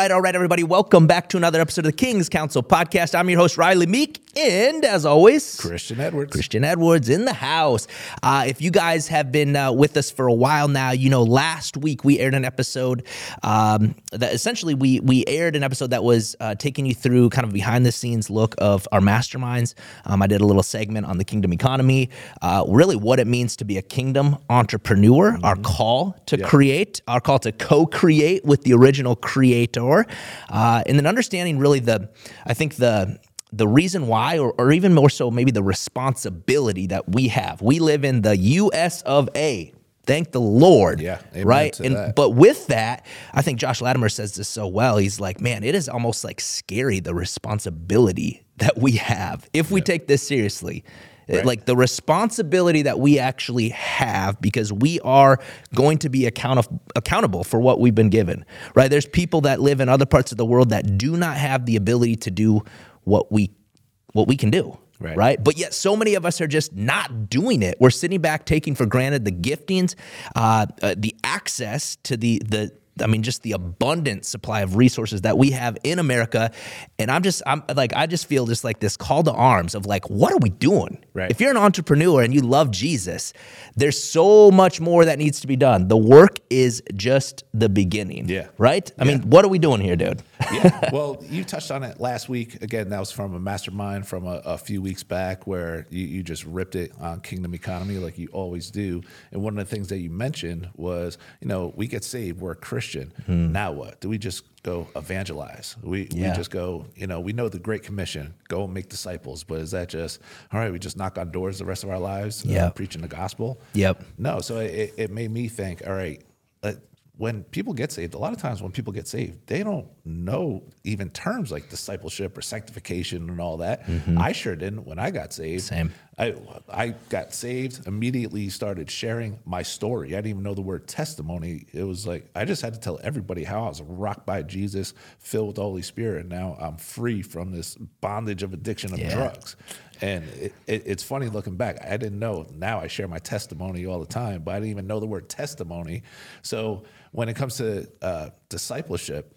right, all right, everybody. Welcome back to another episode of the King's Council podcast. I'm your host, Rylee Meek, and as always, Christian Edwards. Christian Edwards in the house. Uh, if you guys have been uh, with us for a while now, you know last week we aired an episode um, that essentially we we aired an episode that was uh, taking you through kind of behind the scenes look of our masterminds. Um, I did a little segment on the kingdom economy, uh, really what it means to be a kingdom entrepreneur, our call to create, our call to co-create with the original creator, uh, and then understanding really the, I think the the reason why, or, or even more so, maybe the responsibility that we have. We live in the U.S. of A. Thank the Lord. Yeah, right. And that. but with that, I think Josh Latimer says this so well. He's like, man, it is almost like scary the responsibility that we have if we take this seriously. Eh, it- Like the responsibility that we actually have because we are going to be account- accountable for what we've been given, right? There's people that live in other parts of the world that do not have the ability to do what we what we can do. Right. right? But yet, so many of us are just not doing it. We're sitting back, taking for granted the giftings, uh, uh, the access to the the. I mean, just the abundant supply of resources that we have in America, and I'm just, I'm like, I just feel just like this call to arms of like, what are we doing? Right. If you're an entrepreneur and you love Jesus, there's so much more that needs to be done. The work is just the beginning. Yeah. Right. I Yeah. mean, what are we doing here, dude? yeah. Well, you touched on it last week. Again, that was from a mastermind from a, a few weeks back where you, you just ripped it on kingdom economy like you always do. And one of the things that you mentioned was, you know, we get saved, we're a Christian. Hmm. Now what? Do we just go evangelize? We, Yeah. we just go, you know, we know the Great Commission, go make disciples. But is that just, all right, we just knock on doors the rest of our lives, uh, Yeah. preaching the gospel? Yep. No, so it, it made me think, all right, uh, when people get saved, a lot of times when people get saved, they don't know even terms like discipleship or sanctification and all that. Mm-hmm. I sure didn't when I got saved. Same. I, I got saved, immediately started sharing my story. I didn't even know the word testimony. It was like, I just had to tell everybody how I was rocked by Jesus, filled with the Holy Spirit. And now I'm free from this bondage of addiction of Yeah. drugs. And it, it, it's funny looking back. I didn't know. Now I share my testimony all the time, but I didn't even know the word testimony. So when it comes to uh, discipleship,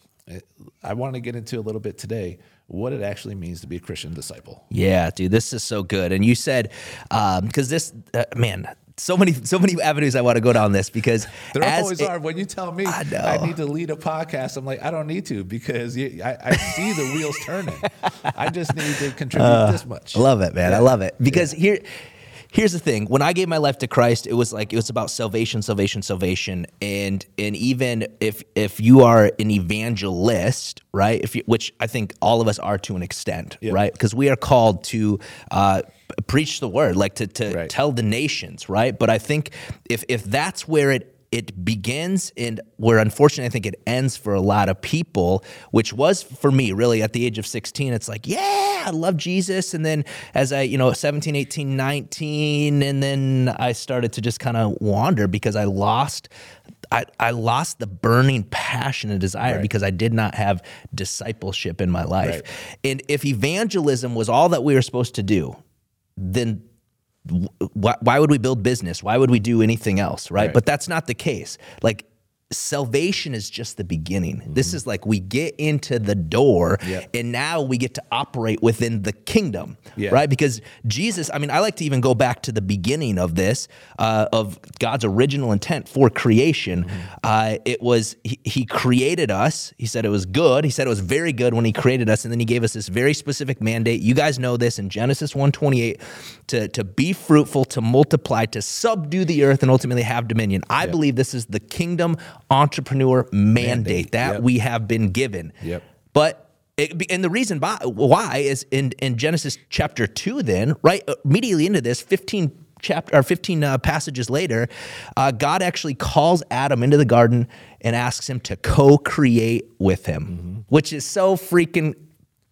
I want to get into a little bit today what it actually means to be a Christian disciple. Yeah, dude, this is so good. And you said because this uh, man, so many so many avenues I want to go down this because There always it- are. When you tell me I. I, need to lead a podcast, I'm like, I don't need to because you, I, I see the wheels turning. I just need to contribute uh, this much. I love it, man. I love it because here. Here's the thing. When I gave my life to Christ, it was like it was about salvation, salvation, salvation, and and even if if you are an evangelist, right? If you, which I think all of us are to an extent, Yeah. right? Because we are called to uh, preach the word, like to to Right. tell the nations, right? But I think if if that's where it it begins and where unfortunately I think it ends for a lot of people, which was for me really at the age of 16, it's like, yeah, I love Jesus. And then as I, you know, 17, 18, 19, and then I started to just kind of wander because I lost I, I lost the burning passion and desire Right. because I did not have discipleship in my life. Right. And if evangelism was all that we were supposed to do, then why, why would we build business? Why would we do anything else, right? Right. But that's not the case. Like salvation is just the beginning. This is like we get into the door Mm-hmm. Yep. and now we get to operate within the kingdom, Yeah. right? Because Jesus, I mean, I like to even go back to the beginning of this, uh, of God's original intent for creation. Mm-hmm. Uh, it was, he, he created us. He said it was good. He said it was very good when he created us. And then he gave us this very specific mandate. You guys know this in Genesis 128 to, to be fruitful, to multiply, to subdue the earth, and ultimately have dominion. I believe this is the kingdom entrepreneur mandate, Mandate, that yep. we have been given. Yep. But it, and the reason by, why is in, in Genesis chapter 2 then, right immediately into this 15 chapter or 15 uh, passages later, uh, God actually calls Adam into the garden and asks him to co-create with him, Mm-hmm. which is so freaking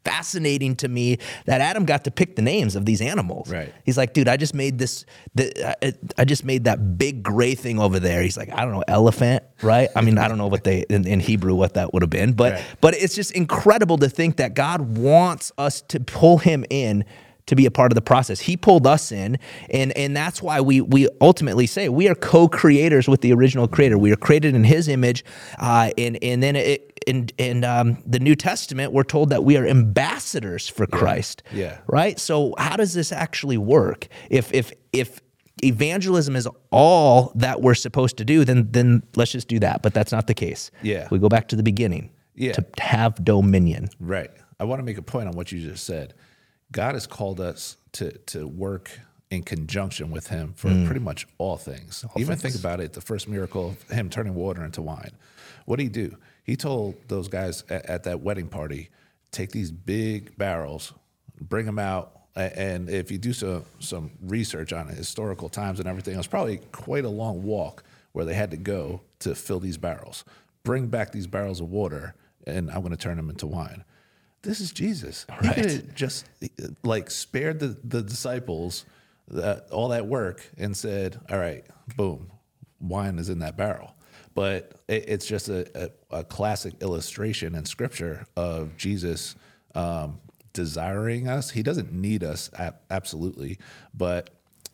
fascinating to me that Adam got to pick the names of these animals. Right. He's like, dude, I just made this. The, I, I just made that big gray thing over there. He's like, I don't know, elephant, right? I mean, I don't know what they in, in Hebrew what that would have been, but Right. but it's just incredible to think that God wants us to pull Him in to be a part of the process. He pulled us in, and and that's why we we ultimately say we are co-creators with the original Creator. We are created in His image, uh, and and then it in in um, the New Testament, we're told that we are ambassadors for Christ. Yeah. Right. So how does this actually work? If if if evangelism is all that we're supposed to do, then then let's just do that. But that's not the case. Yeah. We go back to the beginning. Yeah. To have dominion. Right. I want to make a point on what you just said. God has called us to to work in conjunction with Him for Mm. pretty much all things. Even think about it: the first miracle of Him turning water into wine. What did He do? He told those guys at, at that wedding party, take these big barrels, bring them out. And if you do some some research on historical times and everything, it was probably quite a long walk where they had to go to fill these barrels. Bring back these barrels of water, and I'm going to turn them into wine. This is Jesus. He could have just like spared the, the disciples that, all that work and said, "All right, boom, wine is in that barrel." But it, it's just a, a, a classic illustration in Scripture of Jesus um, desiring us. He doesn't need us, ab- absolutely, but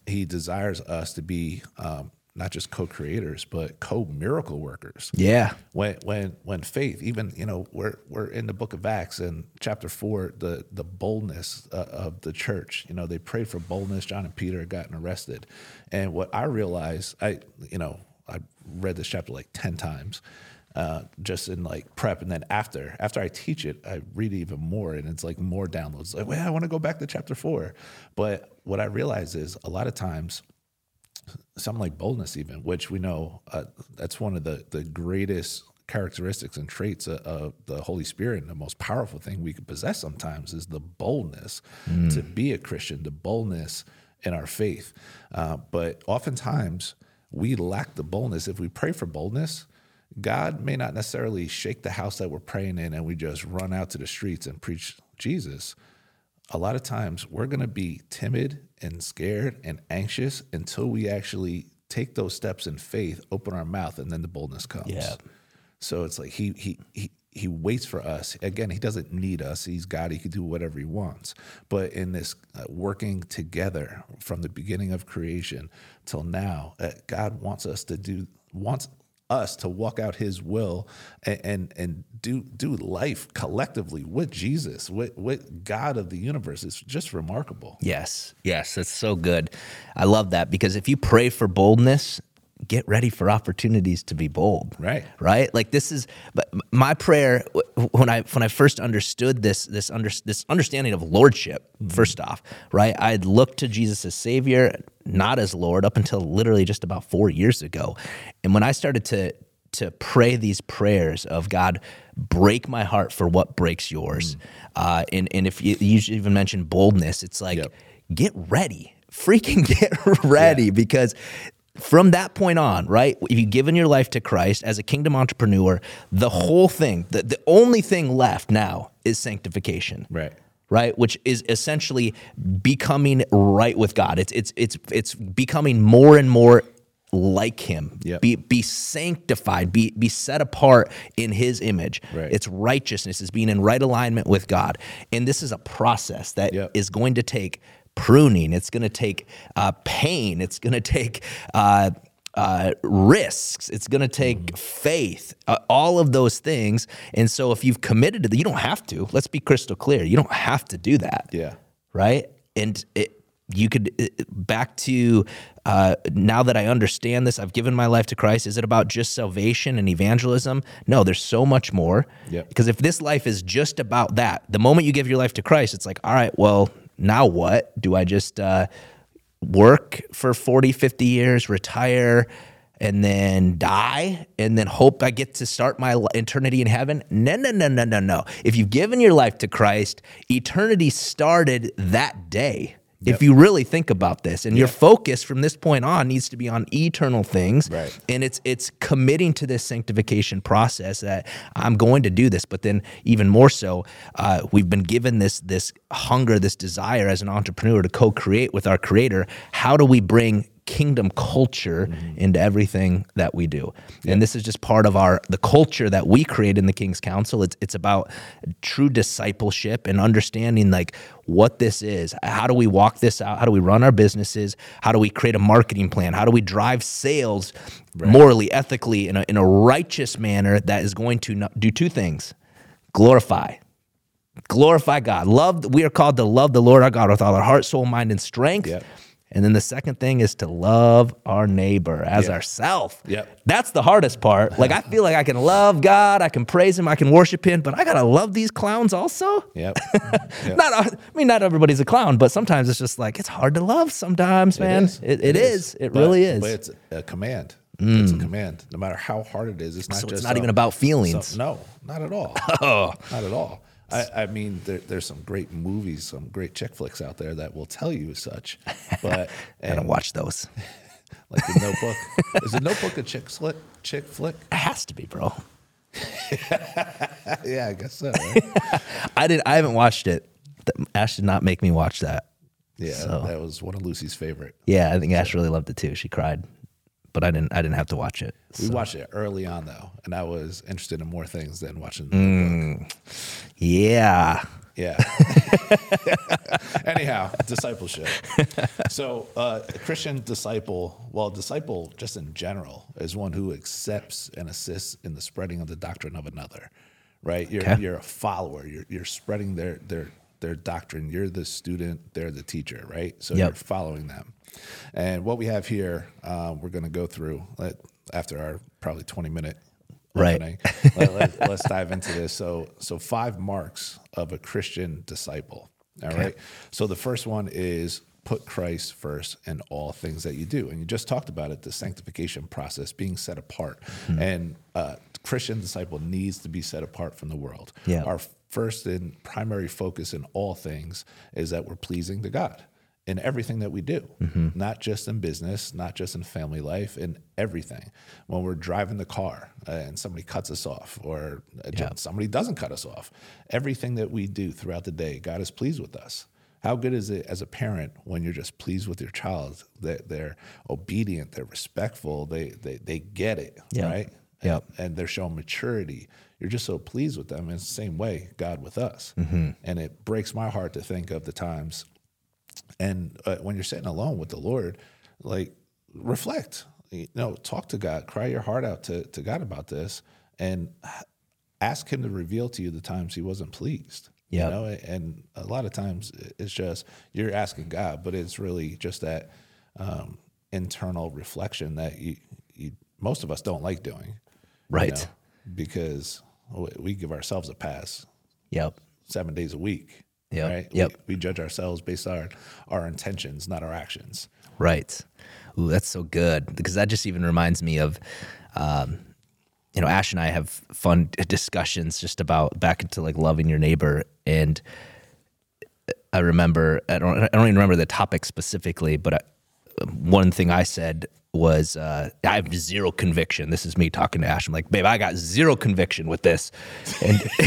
he desires us to be um, not just co-creators, but co-miracle workers Yeah. when when when faith even you know we're we're in the book of acts and chapter 4 the the boldness uh, of the church you know they prayed for boldness john and peter had gotten arrested and what i realized i you know read this chapter like 10 times uh, just in like prep. And then after after i teach it i read it even more and it's like more downloads. Like well i want to go back to chapter 4 but what i realize is a lot of times something like boldness even which we know uh, that's one of the the greatest characteristics and traits of, of the holy spirit and the most powerful thing we could possess sometimes is the boldness to be a christian the boldness in our faith. Uh, but oftentimes we lack the boldness if we pray for boldness god may not necessarily shake the house that we're praying in and we just run out to the streets and preach jesus a lot of times we're going to be timid and scared and anxious until we actually take those steps in faith, open our mouth, and then the boldness comes. Yeah. So it's like he he he he waits for us. Again, he doesn't need us. He's God. He can do whatever he wants. But in this uh, working together from the beginning of creation till now, uh, God wants us to do wants us to walk out his will and and, and do do life collectively with Jesus, with, with God of the universe. It's just remarkable. Yes, yes, that's so good. I love that because if you pray for boldness, get ready for opportunities to be bold. Right. Right. Like this is, but my prayer when I when I first understood this this under, this understanding of lordship. First off, right, I'd looked to Jesus as Savior, not as Lord, up until literally just about four years ago, and when I started to to pray these prayers of God, break my heart for what breaks yours. Uh, and, and if you, you even mention boldness, it's like, Yep. get ready, freaking get ready because from that point on, right? If you've given your life to Christ as a kingdom entrepreneur, the whole thing, the, the only thing left now is sanctification Right. right which is essentially becoming right with god it's it's it's it's becoming more and more like him Yep. be be sanctified be be set apart in his image Right. it's righteousness is being in right alignment with god and this is a process that is Yep. going to take pruning it's going to take uh, pain it's going to take uh, uh, risks. It's going to take Mm-hmm. faith, uh, all of those things. And so, if you've committed to that, you don't have to. Let's be crystal clear. You don't have to do that. Yeah. Right. And it, you could it- back to uh, now that I understand this, I've given my life to Christ. Is it about just salvation and evangelism? No, there's so much more. Yep. Because if this life is just about that, the moment you give your life to Christ, it's like, all right, well, now what? Do I just uh, work for 40, 50 years, retire, and then die, and then hope I get to start my eternity in heaven? No, no, no, no, no, no. If you've given your life to Christ, eternity started that day. If you really think about this, and your focus from this point on needs to be on eternal things, Right. and it's it's committing to this sanctification process that I'm going to do this. But then even more so, uh, we've been given this this hunger, this desire as an entrepreneur to co-create with our Creator. How do we bring kingdom culture mm-hmm. into everything that we do. And this is just part of our the culture that we create in the King's Council. It's it's about true discipleship and understanding like what this is. How do we walk this out? How do we run our businesses? How do we create a marketing plan? How do we drive sales morally, ethically, in a, in a righteous manner that is going to do two things: glorify glorify God. Love. We are called to love the Lord our God with all our heart, soul, mind, and strength. Yep. And then the second thing is to love our neighbor as Yeah. ourself. Yep. That's the hardest part. Like I feel like I can love God, I can praise Him, I can worship Him, but I gotta love these clowns also. Yep. Yep. Not, I mean, not everybody's a clown, but sometimes it's just like it's hard to love. Sometimes, man, is. it, it is. It But- really is. Mm. But it's a command. It's a command. No matter how hard it is, it's not So it's not even about feelings. Oh. some- no, not at all. Not at all. I, I mean, there, there's some great movies, some great chick flicks out there that will tell you such. But I don't watch those. like the Notebook, is the Notebook a chick flick? Chick flick? It has to be, bro. Yeah, I guess so. right? I did. I haven't watched it. Ash did not make me watch that. Yeah, So- that was one of Lucy's favorite. Yeah, I think Ash really loved it too. She cried, but I didn't. I didn't have to watch it. We watched it early on though, and I was interested in more things than watching. The Mm. Yeah, Yeah. Anyhow, discipleship. So, uh, a Christian disciple, well, disciple just in general, is one who accepts and assists in the spreading of the doctrine of another. Right? You're Okay. you're a follower. You're you're spreading their their their doctrine. You're the student. They're the teacher. Right? So Yep. you're following them. And what we have here, uh, we're going to go through let, after our probably 20 minute Right. opening. let, us dive into this. So, so five marks of a Christian disciple. All right. So the first one is put Christ first in all things that you do, and you just talked about it, the sanctification process, being set apart, Hmm. and uh, Christian disciple needs to be set apart from the world. Yeah. Our first and primary focus in all things is that we're pleasing to God in everything that we do, Mm-hmm. not just in business, not just in family life, in everything. When we're driving the car uh, and somebody cuts us off, or uh, Yeah. somebody doesn't cut us off, everything that we do throughout the day, God is pleased with us. How good is it as a parent when you're just pleased with your child that they're obedient, they're respectful, they they, they get it, Yeah. right? Yep. and they're showing maturity. You're just so pleased with them. And it's the same way God with us. Mm-hmm. And it breaks my heart to think of the times. And uh, when you're sitting alone with the Lord, like reflect, you know, talk to God, cry your heart out to, to God about this, and ask Him to reveal to you the times He wasn't pleased. Yep. You know, and a lot of times it's just you're asking God, but it's really just that um, internal reflection that you, you most of us don't like doing you Right. know, because we give ourselves a pass Yep. seven days a week. Yep, Right. yep. We, we judge ourselves based on our intentions, not our actions. Right. Ooh, that's so good because that just even reminds me of, um, you know, Ash and I have fun discussions just about back into like loving your neighbor. And I remember, I don't, I don't even remember the topic specifically, but I, one thing I said was, uh, I have zero conviction. This is me talking to Ash. I'm like, babe, I got zero conviction with this. And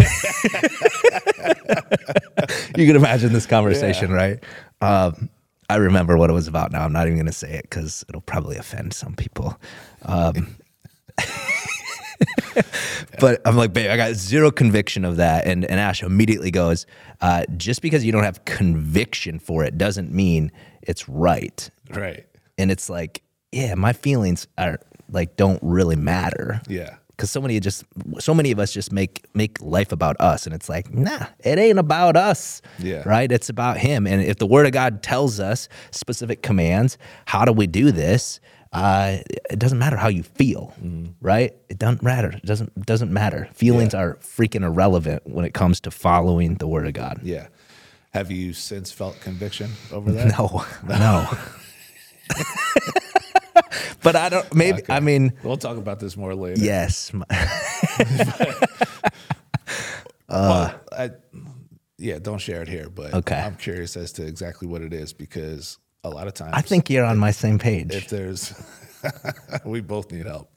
you can imagine this conversation, right? Um, I remember what it was about now. I'm not even going to say it because it'll probably offend some people. Um, but I'm like, babe, I got zero conviction of that. And, and Ash immediately goes, uh, just because you don't have conviction for it doesn't mean it's right. Right. And it's like, yeah, my feelings are like don't really matter. Yeah. because so many of just so many of us just make make life about us and it's like nah it ain't about us. Yeah. right? It's about him. And if the word of god tells us specific commands how do we do this? Uh, it doesn't matter how you feel. Right? It doesn't matter. It doesn't doesn't matter. Feelings Yeah. are freaking irrelevant when it comes to following the word of god. Yeah. Have you since felt conviction over that? no. No but i don't maybe i mean We'll talk about this more later. yes Well, I, yeah, don't share it here, but Okay. I'm curious as to exactly what it is because a lot of times i think you're on my same page if there's, we both need help.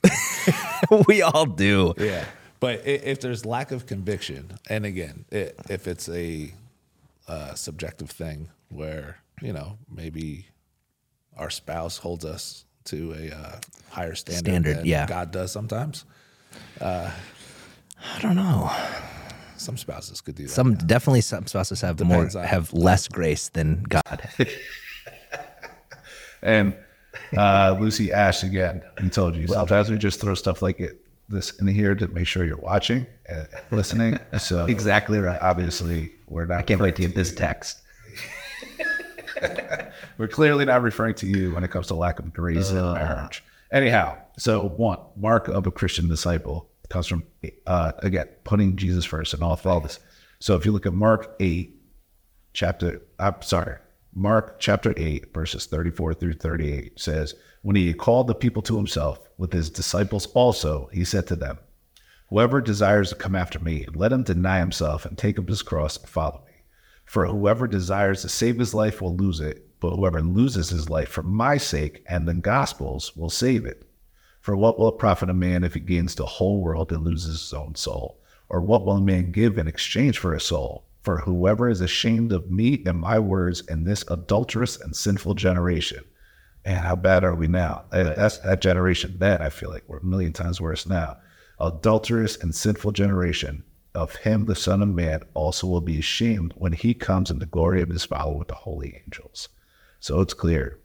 we all do. Yeah. But if there's lack of conviction, and again, i if it's a uh, subjective thing where, you know, maybe our spouse holds us to a uh, higher standard, Standard, than yeah. God does sometimes. I don't know. Some spouses could do that. Some definitely some spouses have Depends more on- have less grace than God. And uh, Lucy Ash again, he told you sometimes we just throw stuff like it this in here to make sure you're watching and listening. So Exactly right. obviously we're not. I can't wait to get this text. We're clearly not referring to you when it comes to lack of grace in marriage. Anyhow, so one mark of a Christian disciple comes from uh, again putting Jesus first in all of all this. So if you look at Mark eight, chapter I'm sorry, Mark chapter eight, verses thirty-four through thirty-eight says, When he had called the people to himself with his disciples also, he said to them, Whoever desires to come after me, let him deny himself and take up his cross and follow me. For whoever desires to save his life will lose it, but whoever loses his life for my sake and the gospel's will save it. For what will it profit a man if he gains the whole world and loses his own soul? Or what will a man give in exchange for his soul? For whoever is ashamed of me and my words in this adulterous and sinful generation. And how bad are we now? Uh, That's that generation then. I feel like we're a million times worse now. Adulterous and sinful generation. Of him the Son of Man also will be ashamed when he comes in the glory of his Father with the holy angels. So it's clear.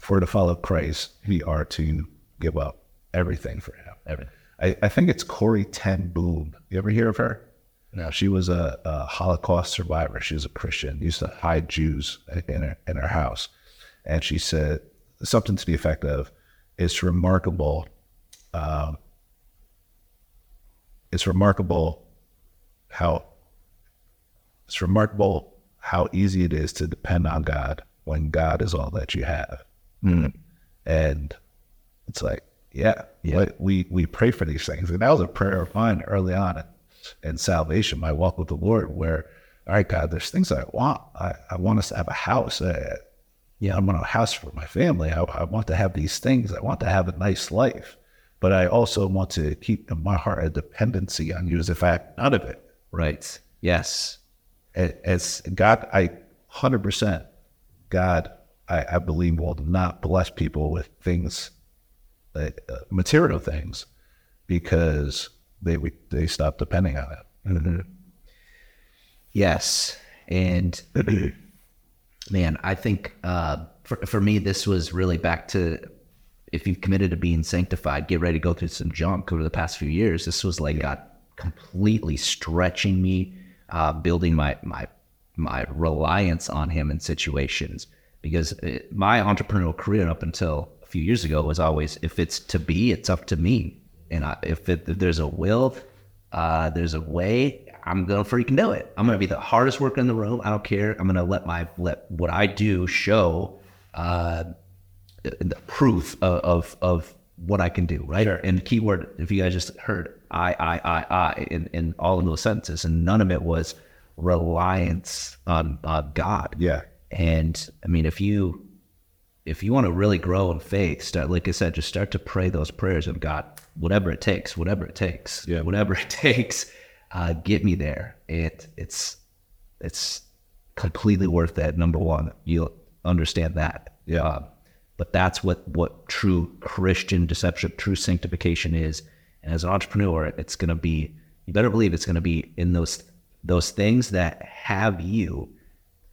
For to follow Christ, we are to give up everything for him. Everything. I, I think it's Corrie ten Boom. You ever hear of her? No, she was a, a Holocaust survivor. She was a Christian. Used to hide Jews in her in her house, and she said something to the effect of, "It's remarkable. Um, it's remarkable how it's remarkable how easy it is to depend on God when God is all that you have." And it's like, yeah, what- we we pray for these things, and that was a prayer of mine early on in, in salvation, my walk with the Lord. Where, all right, God, there's things I want. I, I want us to have a house. Uh, yeah, I want a house for my family. I, I want to have these things. I want to have a nice life, but I also want to keep in my heart a dependency on you as if I had none of it. Right. Yes. It's God. I hundred percent. God, I, I believe will not bless people with things, uh, uh, material things, because they we- they stop depending on it. Yes. And man, I think uh, for, for me, this was really back to if you've committed to being sanctified, get ready to go through some junk over the past few years. This was like God completely stretching me, uh, building my, my, my reliance on Him in situations. Because uh my entrepreneurial career up until a few years ago was always if it's to be, it's up to me. And I, if, it, if there's a will, uh, there's a way, I'm gonna freaking do it. I'm gonna be the hardest worker in the room. I don't care. I'm gonna let my let what I do show uh, the proof of, of of what I can do. Right. And the key word, if you guys just heard I I I I in, in all of those sentences, and none of it was reliance on on God. Yeah. And I mean, if you if you want to really grow in faith, start like I said, just start to pray those prayers of God, whatever it takes, whatever it takes, Yeah. whatever it takes, uh, get me there. It it's it's completely worth that. Number one, you'll understand that. Yeah. Uh, but that's what what true Christian deception, true sanctification is. And as an entrepreneur, it's going to be. You better believe it's going to be in those those things that have you.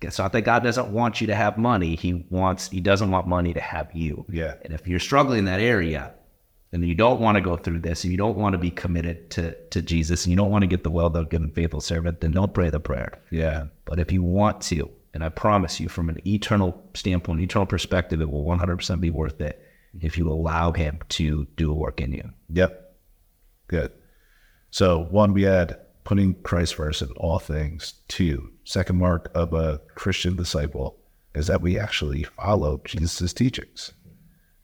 It's not that God doesn't want you to have money. He wants. He doesn't want money to have you. Yeah. And if you're struggling in that area, and you don't want to go through this, and you don't want to be committed to to Jesus, and you don't want to get the well done, good and faithful servant, then don't pray the prayer. Yeah. But if you want to, and I promise you, from an eternal standpoint, eternal perspective, it will 100% be worth it if you allow Him to do a work in you. Yep. Good. So one, we had putting Christ first in all things. Two, second mark of a Christian disciple is that we actually follow Jesus' teachings.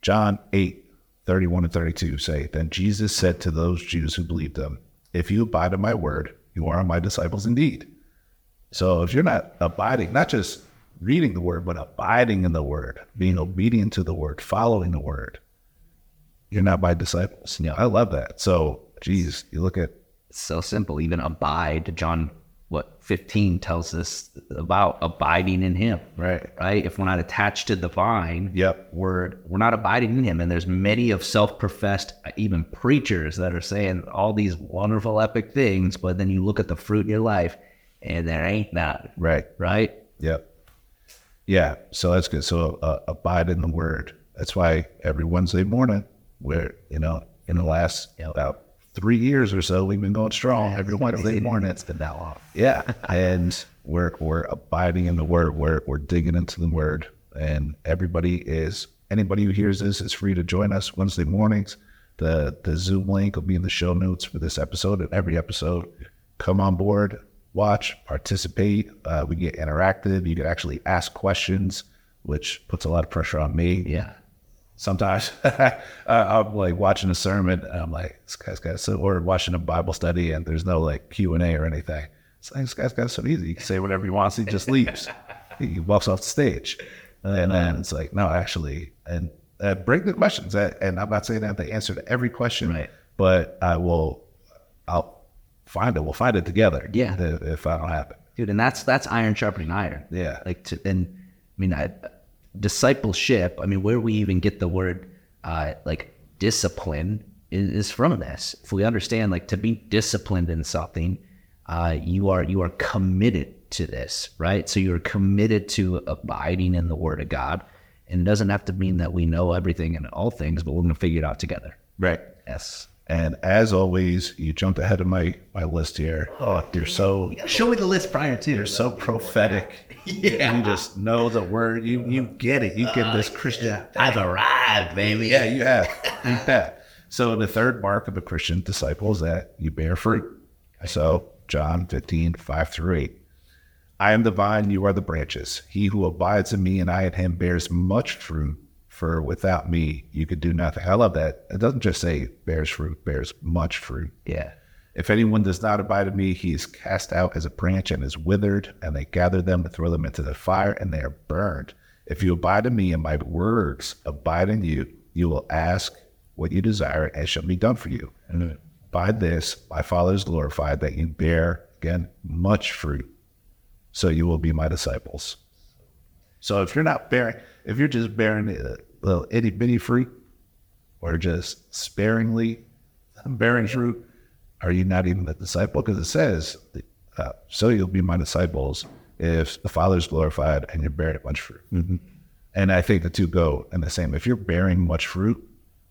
John 8, 31 and 32 say, Then Jesus said to those Jews who believed him, If you abide in my word, you are my disciples indeed. So if you're not abiding, not just reading the word, but abiding in the word, being obedient to the word, following the word, you're not my disciples. Yeah. I love that. So, geez, you look at so simple. Even abide, John what 15 tells us about abiding in him Right. right if we're not attached to the vine Yep. we're we're not abiding in him and there's many of self-professed even preachers that are saying all these wonderful epic things but then you look at the fruit in your life and there ain't that Right. right Yep. Yeah. So that's good. So uh, abide in the word. That's why every Wednesday morning, we're, you know, in the last about three years or so, we've been going strong every Wednesday morning. it's been that long Yeah. and we're, we're abiding in the word. We're, we're digging into the word. And everybody is, anybody who hears this is free to join us Wednesday mornings. The, the Zoom link will be in the show notes for this episode and every episode. Come on board, watch, participate. Uh, we get interactive. You can actually ask questions, which puts a lot of pressure on me yeah sometimes uh, I'm like watching a sermon and I'm like, this guy's got so, or watching a Bible study and there's no like Q and A or anything. It's like, this guy's got so easy. He can say whatever he wants. He just leaves. he walks off the stage. And then it's like, no, actually, and uh, bring the questions. And I'm not saying that the answer to every question, Right. but I will, I'll find it. We'll find it together. Yeah. If, if I don't have it. dude and that's that's iron sharpening iron Yeah. like to and i mean I, discipleship i mean where we even get the word uh like discipline is, is from this if we understand like to be disciplined in something uh you are you are committed to this right so you're committed to abiding in the word of god and it doesn't have to mean that we know everything and all things but we're going to figure it out together Right. yes And as always, you jumped ahead of my, my list here. Oh, you're so show me the list prior to You're so prophetic. Yeah. You just know the word. You you get it. You get this oh, Christian. i've arrived baby Yeah, you have. You have. So the third mark of a Christian disciple is that you bear fruit. So John 15, 5 through 8. I am the vine, you are the branches. He who abides in me and I in him bears much fruit, for without me you could do nothing. I love that. It doesn't just say bears fruit, bears much fruit. yeah If anyone does not abide in me, he is cast out as a branch and is withered, and they gather them and throw them into the fire, and they are burned. If you abide in me and my words abide in you, you will ask what you desire, and it shall be done for you. And by this, my Father is glorified, that you bear, again, much fruit, so you will be my disciples. So if you're not bearing, if you're just bearing a little itty bitty fruit, or just sparingly bearing fruit, are you not even a disciple? Because it says, uh, so you'll be my disciples if the Father is glorified and you're bearing much fruit. And I think the two go in the same. If you're bearing much fruit,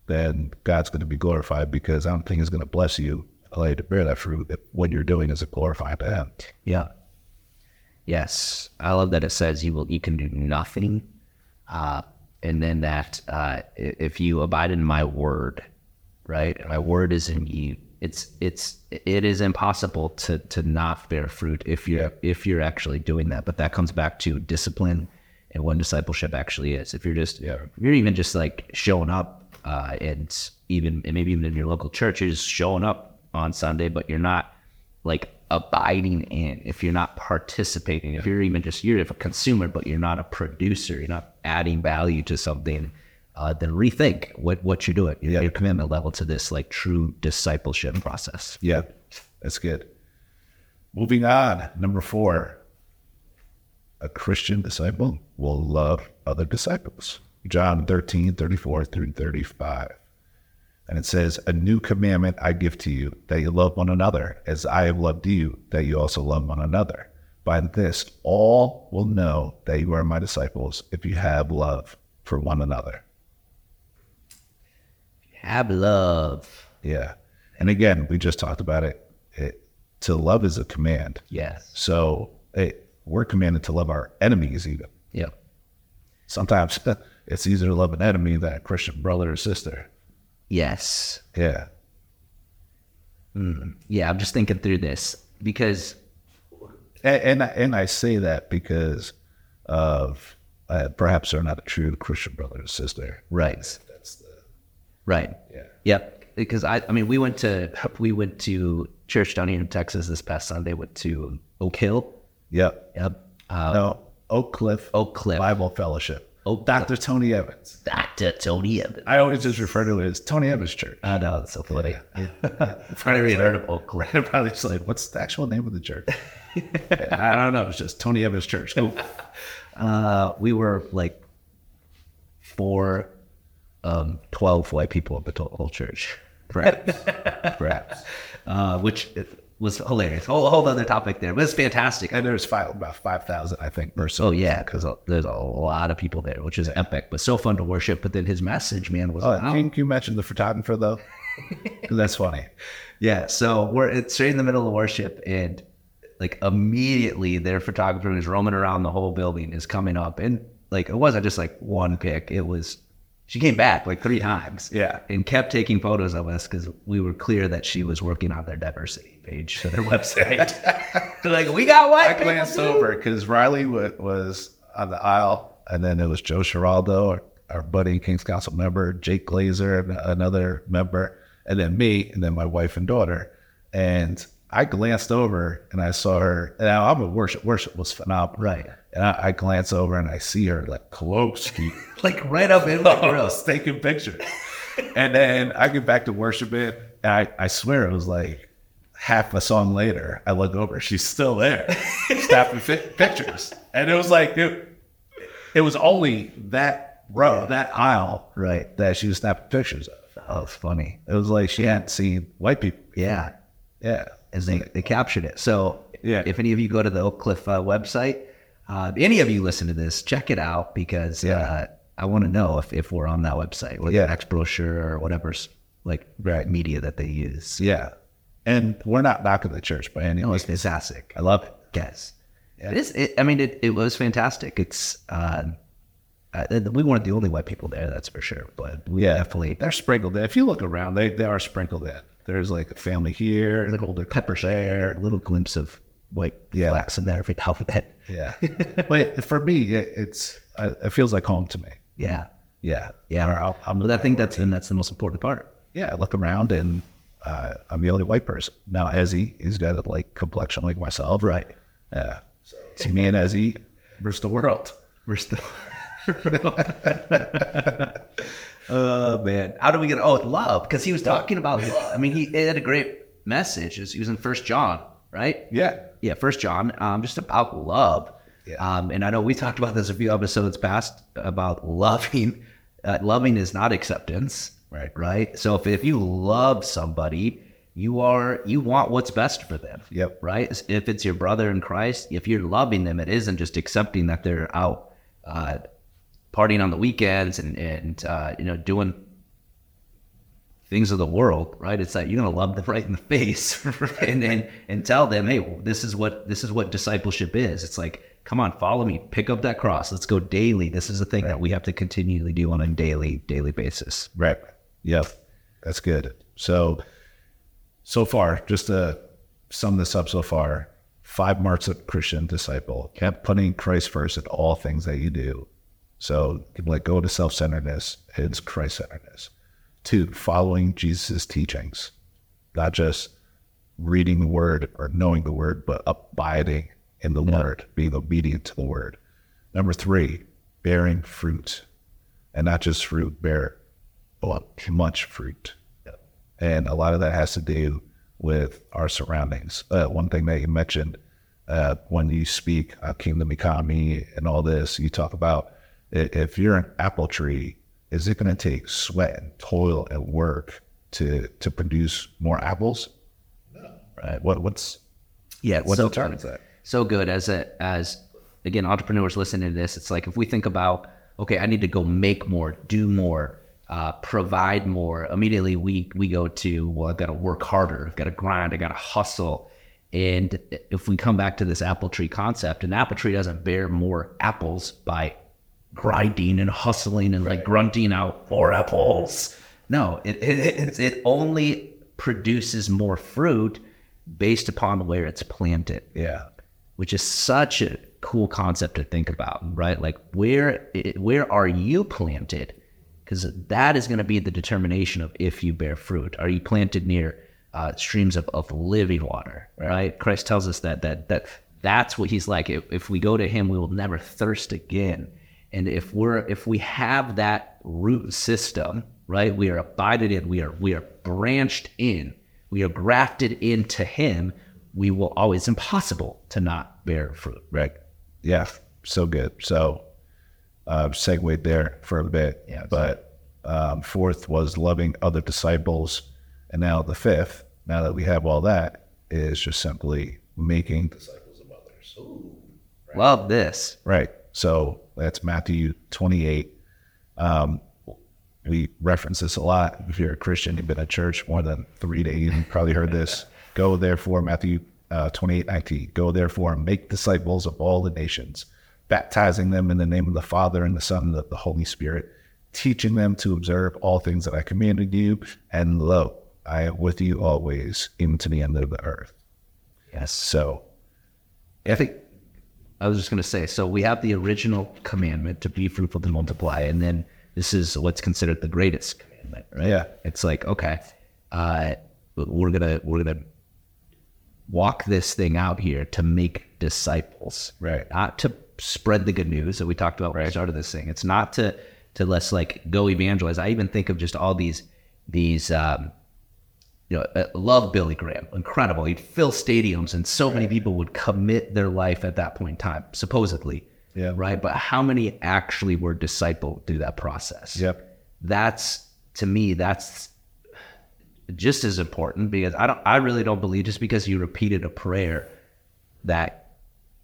then God's going to be glorified because I don't think He's going to bless you, allow you to bear that fruit if what you're doing is a glorifying to Him. Yeah. Yes, I love that it says you will you can do nothing, uh, and then that uh, if you abide in my word, right, and my word is in you, it's it's it is impossible to to not bear fruit if you're if you're actually doing that. But that comes back to discipline and what discipleship actually is. If you're just Yeah. if you're even just like showing up uh, and even and maybe even in your local church, you're just showing up on Sunday, but you're not like abiding in if you're not participating if you're even just you're a consumer but you're not a producer you're not adding value to something uh, then rethink what what you're doing your, Yeah. your commitment level to this like true discipleship process Yeah, that's good. Moving on, number four. A Christian disciple will love other disciples. John 13, 34 through 35. And it says, A new commandment I give to you, that you love one another, as I have loved you, that you also love one another. By this, all will know that you are my disciples if you have love for one another. Have love Yeah. And again, we just talked about it. it to love is a command. yes So it, we're commanded to love our enemies even. Yeah. Sometimes it's easier to love an enemy than a Christian brother or sister. yes Yeah. yeah i'm just thinking through this because And, and, I, and I say that because of uh, perhaps they're not a true Christian brother or sister. right right yeah. Yep. Because I, I mean, we went to we went to church down here in Texas this past Sunday. Went to Oak Hill. Yep. Yep. Uh, No, Oak Cliff. Oak Cliff. Bible Fellowship. Oak Dr. Tony Evans. Dr. Tony Evans. I always just refer to it as Tony Evans Church. I know that's so funny. Probably heard of Oak Cliff. Probably just like, what's the actual name of the church? I don't know. It's just Tony Evans Church. Cool. Uh, we were like four, um, 12 white people in the whole church. Perhaps. Perhaps. Uh, which was hilarious. Whole, whole other topic there, but it's fantastic. And there's five, about 5,000, I think, or. Oh yeah, because there's a lot of people there, which is epic, but so fun to worship. But then his message, man, was Oh, wow. can you mention the photographer, though? that's funny. Yeah, so we're it's straight in the middle of worship, and like immediately their photographer who's roaming around the whole building is coming up, and like it wasn't just like one pic; it was she came back like three times, Yeah. and kept taking photos of us because we were clear that she was working on their diversity page for their website. They're like, we got white I glanced too." over because Rylee wa- was on the aisle, and then it was Joe Giraldo, our, our buddy King's Council member, Jake Glazer, an- another member, and then me, and then my wife and daughter. And I glanced over and I saw her. And now I'm a worship. Worship was phenomenal, Right. And I, I glance over and I see her like close, like right up in the oh, grill. taking pictures. and then I get back to worshiping, and I, I swear it was like half a song later. I look over, she's still there, snapping fi- pictures, and it was like it, it was only that row, that aisle, Right. that she was snapping pictures of. Oh, it's funny. It was like she hadn't seen white people. Yeah. Yeah, as they, they captured it. So Yeah. if any of you go to the Oak Cliff uh, website, uh, any of you listen to this, check it out because Yeah. uh, I want to know if, if we're on that website or Yeah. the next brochure or whatever's like Right. media that they use. yeah. And we're not knocking the church by any No, it's means. fantastic. I love it. Yes. It is. It, I mean, it, it was fantastic. It's uh, uh, we weren't the only white people there, that's for sure. But we Yeah, definitely They're sprinkled in. If you look around, they, they are sprinkled in. There's like a family here, a little pepper share, a little glimpse of white Yeah. flax in there every now and then. Yeah, but for me, it, it's it feels like home to me. Yeah. Yeah, Yeah, I'll- But I think that's and that's the most important part. yeah. I look around and uh, I'm the only white person now. Ezzy, he's got a like complexion like myself, Right. Yeah, so it's me and Ezzy versus the world. We're still. oh man, how do we get? Oh, love, because he was talking about. Love. I mean, he had a great message. He was in First John, right? Yeah, Yeah, First John, um, just about love. Yeah. Um, and I know we talked about this a few episodes past about loving. Uh, loving is not acceptance, Right. Right. So if if you love somebody, you are you want what's best for them. Yep. Right. If it's your brother in Christ, if you're loving them, it isn't just accepting that they're out uh, partying on the weekends and and uh, you know doing things of the world, right? It's like you're gonna love them right in the face, and, and and tell them, hey, this is what this is what discipleship is. It's like, come on, follow me, pick up that cross, let's go daily. This is a thing that we have to continually do on a daily daily basis. right. Yep, that's good. So, so far, just to sum this up, so far, five marks of Christian disciple: kept putting Christ first in all things that you do. So, you can let go to self-centeredness; it's Christ-centeredness. Two, following Jesus' teachings, not just reading the word or knowing the word, but abiding in the word, being obedient to the word. Number three, bearing fruit, and not just fruit, bear much fruit. And a lot of that has to do with our surroundings. Uh, one thing that you mentioned uh, when you speak uh, kingdom economy and all this, you talk about if you're an apple tree, is it going to take sweat and toil and work to to produce more apples? No. Right. What what's Yeah, what so determines that? so good as a as again entrepreneurs listening to this it's like if we think about okay i need to go make more do more uh, provide more immediately we we go to well i've got to work harder i've got to grind i got to hustle and if we come back to this apple tree concept an apple tree doesn't bear more apples by grinding and hustling and like grunting out more apples no it, it, it, it only produces more fruit based upon where it's planted Yeah. which is such a cool concept to think about, right? Like where where are you planted? Because that is going to be the determination of if you bear fruit. Are you planted near uh, streams of, of living water? Right? Christ tells us that that that that's what He's like. If, if we go to Him, we will never thirst again. And if we're if we have that root system, right? We are abided in. We are we are branched in. We are grafted into Him we will always impossible to not bear fruit. Right. Yeah. So good. So, uh, segued there for a bit. Yeah, But um, fourth was loving other disciples. And now the fifth, now that we have all that, is just simply making disciples of others. Love this. Right. So that's Matthew 28. Um, we reference this a lot. If you're a Christian, you've been at church more than three days, you've probably heard this. Go therefore, Matthew uh, 28, 19. Go therefore and make disciples of all the nations, baptizing them in the name of the Father and the Son and the Holy Spirit, teaching them to observe all things that I commanded you. And lo, I am with you always, even to the end of the earth. Yes. So, I think I was just going to say so we have the original commandment to be fruitful and multiply, and then this is what's considered the greatest commandment, right? Yeah. It's like, okay, uh, we're going to, we're to walk this thing out here to make disciples, Right. Not to spread the good news that we talked about when we started this thing. It's not to, to let's like go evangelize. I even think of just all these, these, um, you know, uh, love Billy Graham, incredible. He'd fill stadiums, and so many people would commit their life at that point in time, supposedly. Yeah. Right. But how many actually were discipled through that process? Yep. That's to me, that's just as important because I don't, I really don't believe just because you repeated a prayer that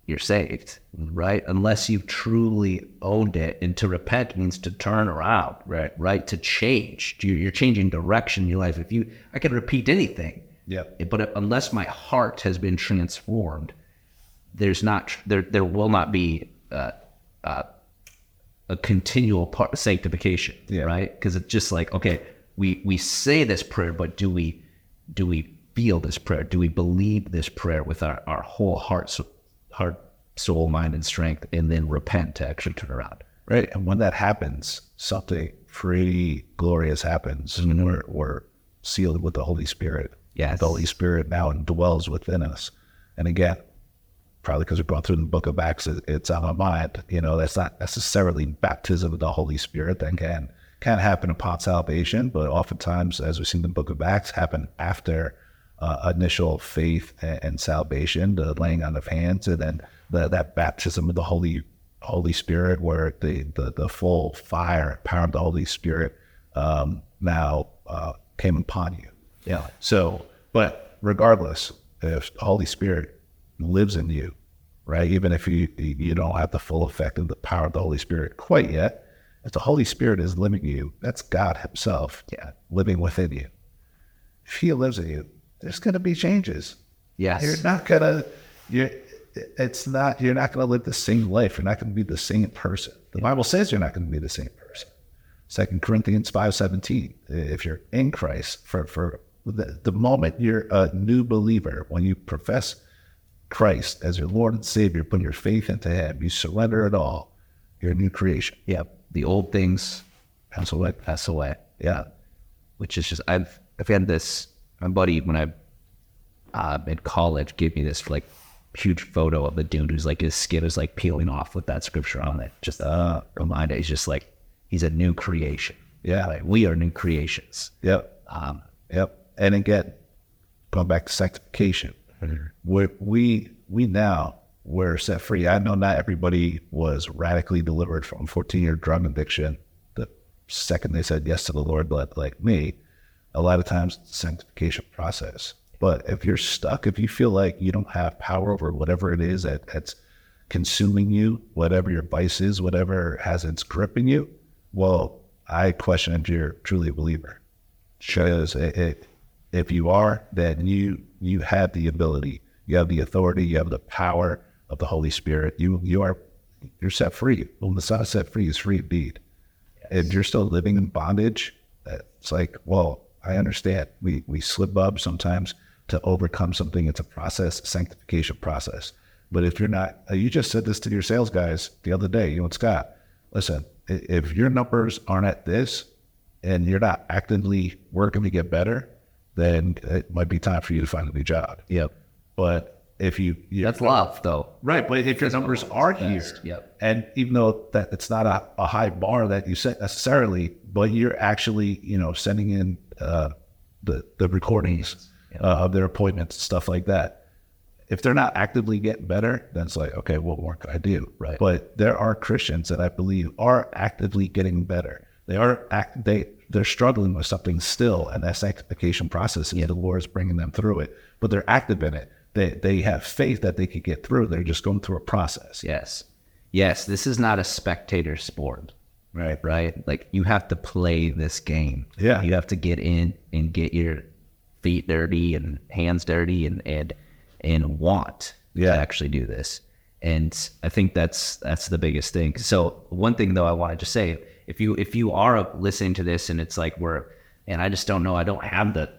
you're saved, right? Unless you've truly owned it. And to repent means to turn around, Right. Right. To change. You- You're changing direction in your life. If you, I can repeat anything. Yep. But unless my heart has been transformed, there's not, there, there will not be uh, uh, a continual part sanctification, Yeah. right? Because it's just like, okay, we, we say this prayer, but do we, do we feel this prayer? Do we believe this prayer with our, our whole heart, so- heart, soul, mind, and strength, and then repent to actually turn around? Right. And when that happens, something pretty glorious happens. Mm-hmm. And we're, we're sealed with the Holy Spirit. Yes. The Holy Spirit now dwells within us. And again, probably because we've gone through the book of Acts, it- it's on my mind. You know, that's not necessarily baptism of the Holy Spirit that can can happen upon salvation, but oftentimes, as we see in the book of Acts, happen after uh, initial faith and, and salvation, the laying on of hands, and then the, that baptism of the Holy Holy Spirit, where the the, the full fire and power of the Holy Spirit um, now uh, came upon you. Yeah. So, but regardless, if the Holy Spirit lives in you, right? Even if you you don't have the full effect of the power of the Holy Spirit quite yet, if the Holy Spirit is living in you, that's God Himself, yeah, living within you. If He lives in you, there's going to be changes. Yes. You're not gonna. You're. It's not. You're not going to live the same life. You're not going to be the same person. The Bible says you're not going to be the same person. Second Corinthians five seventeen. If you're in Christ, for for the, the moment you're a new believer, when you profess Christ as your Lord and Savior, put your faith into Him, you surrender it all. You're a new creation. Yep. The old things Pass away. pass away. Yeah. which is just I've I've had this. My buddy when I uh, in college gave me this like huge photo of the dude who's like his skin is like peeling off with that scripture on it. Just uh, reminder, he's just like he's a new creation. Yeah. like we are new creations. Yep. Um, Yep. And again, going back to sanctification, we we we now we're set free. I know not everybody was radically delivered from 14 year drug addiction the second they said yes to the Lord, but like me, a lot of times it's a sanctification process. But if you're stuck, if you feel like you don't have power over whatever it is that, that's consuming you, whatever your vice is, whatever has its grip in you, well, I question if you're truly a believer it, it, if you are, then you you have the ability, you have the authority, you have the power of the Holy Spirit. You you are you're set free. When the Son is set free, is free indeed. If you're still living in bondage, it's like, well, I understand. We we slip up sometimes to overcome something. It's a process, sanctification process. But if you're not, uh, you just said this to your sales guys the other day, you and Scott. Listen, if your numbers aren't at this, and you're not actively working to get better, then it might be time for you to find a new job. yep. But if you, you That's love, though. right, but if your numbers are here, Yep. and even though that it's not a, a high bar that you set necessarily, but you're actually you know sending in uh, the the recordings uh, of their appointments, stuff like that. if they're not actively getting better, then it's like, okay, what more could I do? Right. But there are Christians that I believe are actively getting better. They are act they they're struggling with something still, and that sanctification process, and the Lord's bringing them through it. But they're active in it. They they have faith that they could get through. They're just going through a process. Yes. Yes, this is not a spectator sport, Right. right? Like you have to play this game. Yeah. You have to get in and get your feet dirty and hands dirty and and and want Yeah. to actually do this. And I think that's that's the biggest thing. So one thing though I wanted to say, if you if you are listening to this and it's like we're and I just don't know, I don't have the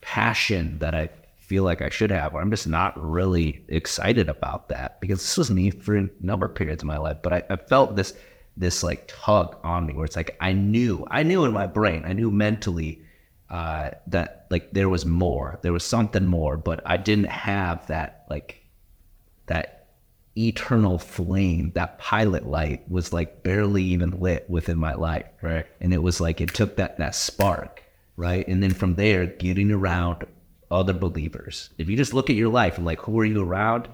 passion that I feel like I should have, or I'm just not really excited about that because this was me for a number of periods of my life. But I, I felt this this like tug on me where it's like I knew, I knew in my brain, I knew mentally uh, that like there was more, there was something more, but I didn't have that like that eternal flame, that pilot light was like barely even lit within my life. Right. And it was like it took that that spark, right? And then from there, getting around other believers. If you just look at your life and like who are you around?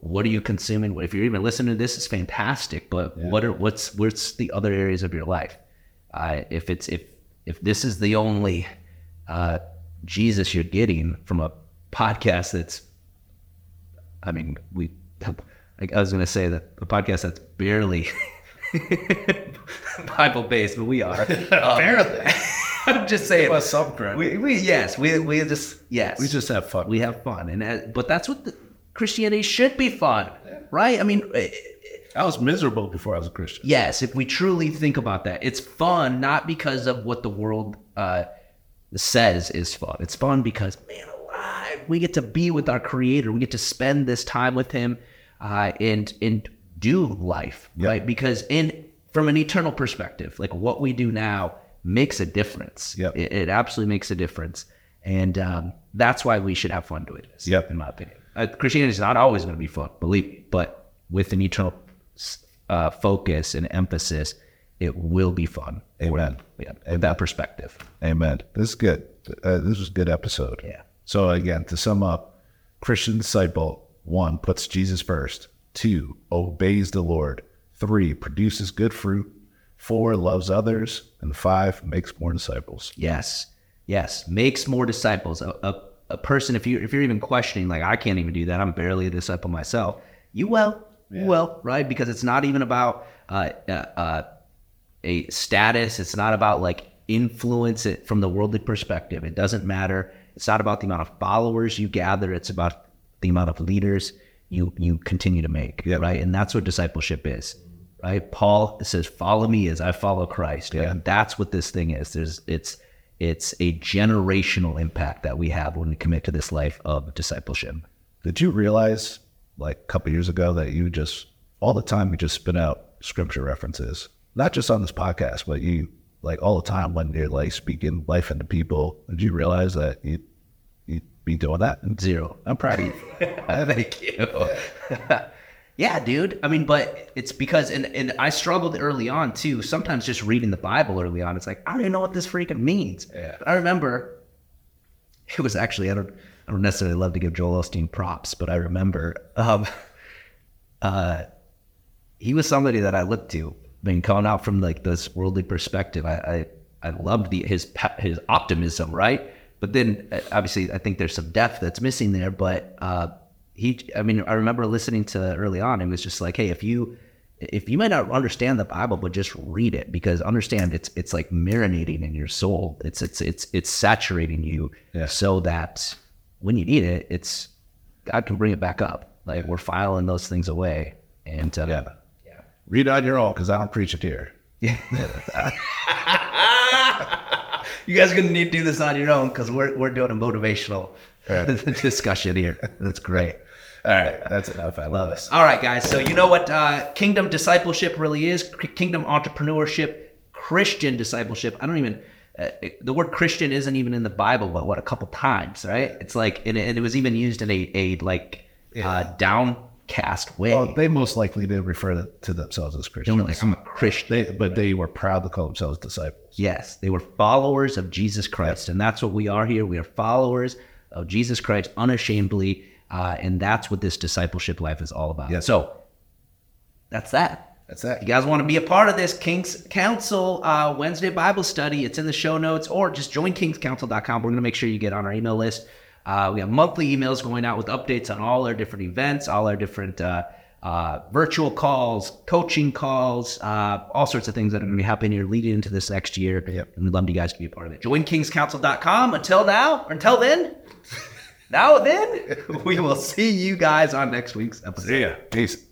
What are you consuming? If you're even listening to this, it's fantastic. But what are what's what's the other areas of your life? Uh, if it's if if this is the only uh, Jesus you're getting from a podcast that's I mean, we. Like I was going to say that a podcast that's barely Bible based, but we are apparently. I'm just saying. us some credit. We, we yes, we we just yes, We just have fun. we have fun, and uh, but that's what the, Christianity should be fun, right? I mean, eh, I was miserable before I was a Christian. yes, if we truly think about that, it's fun not because of what the world uh, says is fun. It's fun because man alive, we get to be with our Creator. We get to spend this time with Him, uh, and and do life Yep. right. Because in from an eternal perspective, like what we do now makes a difference. Yep. It, it absolutely makes a difference, and um, that's why we should have fun doing this. Yep. in my opinion, uh, Christianity is not always going to be fun, believe me, but with an eternal uh, focus and emphasis, it will be fun. Amen. Yeah, with that perspective. Amen. This is good. Uh, this was a good episode. Yeah. So again, to sum up, Christian disciple one puts Jesus first. Two obeys the Lord. Three produces good fruit. Four loves others, and five makes more disciples. Yes, yes, makes more disciples. A, a, a person, if you if you're even questioning, like I can't even do that. I'm barely a disciple myself. You will, you will, right? Because it's not even about uh, uh, uh, a status. It's not about like influence it from the worldly perspective. It doesn't matter. It's not about the amount of followers you gather. It's about the amount of leaders you you continue to make, Yep. right? And that's what discipleship is, right? Paul says, "Follow me as I follow Christ." Yeah. And that's what this thing is. There's it's it's a generational impact that we have when we commit to this life of discipleship. Did you realize, like a couple years ago, that you just all the time you just spit out scripture references, not just on this podcast, but you like all the time when you're like speaking life into people. Did you realize that you you be doing that? Zero. I'm proud of you. Thank you. yeah, dude. I mean, but it's because, and, and I struggled early on too. Sometimes just reading the Bible early on, it's like, I don't even know what this freaking means. Yeah. I remember it was actually, I don't, I don't necessarily love to give Joel Osteen props, but I remember um, uh, he was somebody that I looked to. I mean, coming out from like this worldly perspective, I I, I loved the, his his optimism, right? But then uh, obviously, I think there's some depth that's missing there. But uh, he, I mean, I remember listening to early on. It was just like, hey, if you if you might not understand the Bible, but just read it because understand it's it's like marinating in your soul. It's it's it's it's saturating you Yeah. so that when you need it, it's God can bring it back up. Like we're filing those things away, and uh, Yeah. Read on your own because I don't preach it here. You guys are gonna need to do this on your own because we're we're doing a motivational discussion here. That's great. All right, that's enough. I love it. All right, guys. So you know what uh, kingdom discipleship really is? K- Kingdom entrepreneurship, Christian discipleship. I don't even. Uh, the word Christian isn't even in the Bible, but what a couple times, right? It's like, and it, and it was even used in a a like uh, downcast way. Well, they most likely did refer to- to themselves as They Christians. were like, I'm a Christian. They, but they were proud to call themselves disciples. Yes, they were followers of Jesus Christ, and that's what we are here. We are followers of Jesus Christ unashamedly. Uh, and that's what this discipleship life is all about. Yes. So that's that. That's that. You guys want to be a part of this King's Council uh, Wednesday Bible study, it's in the show notes, or just join kingscouncil.com. We're going to make sure you get on our email list. Uh, we have monthly emails going out with updates on all our different events, all our different uh, uh, virtual calls, coaching calls, uh, all sorts of things that are going to be happening here leading into this next year. Yep. And we'd love you guys to be a part of it. Join kingscouncil.com. Until now, or until then, now then, we will see you guys on next week's episode. See ya. Peace.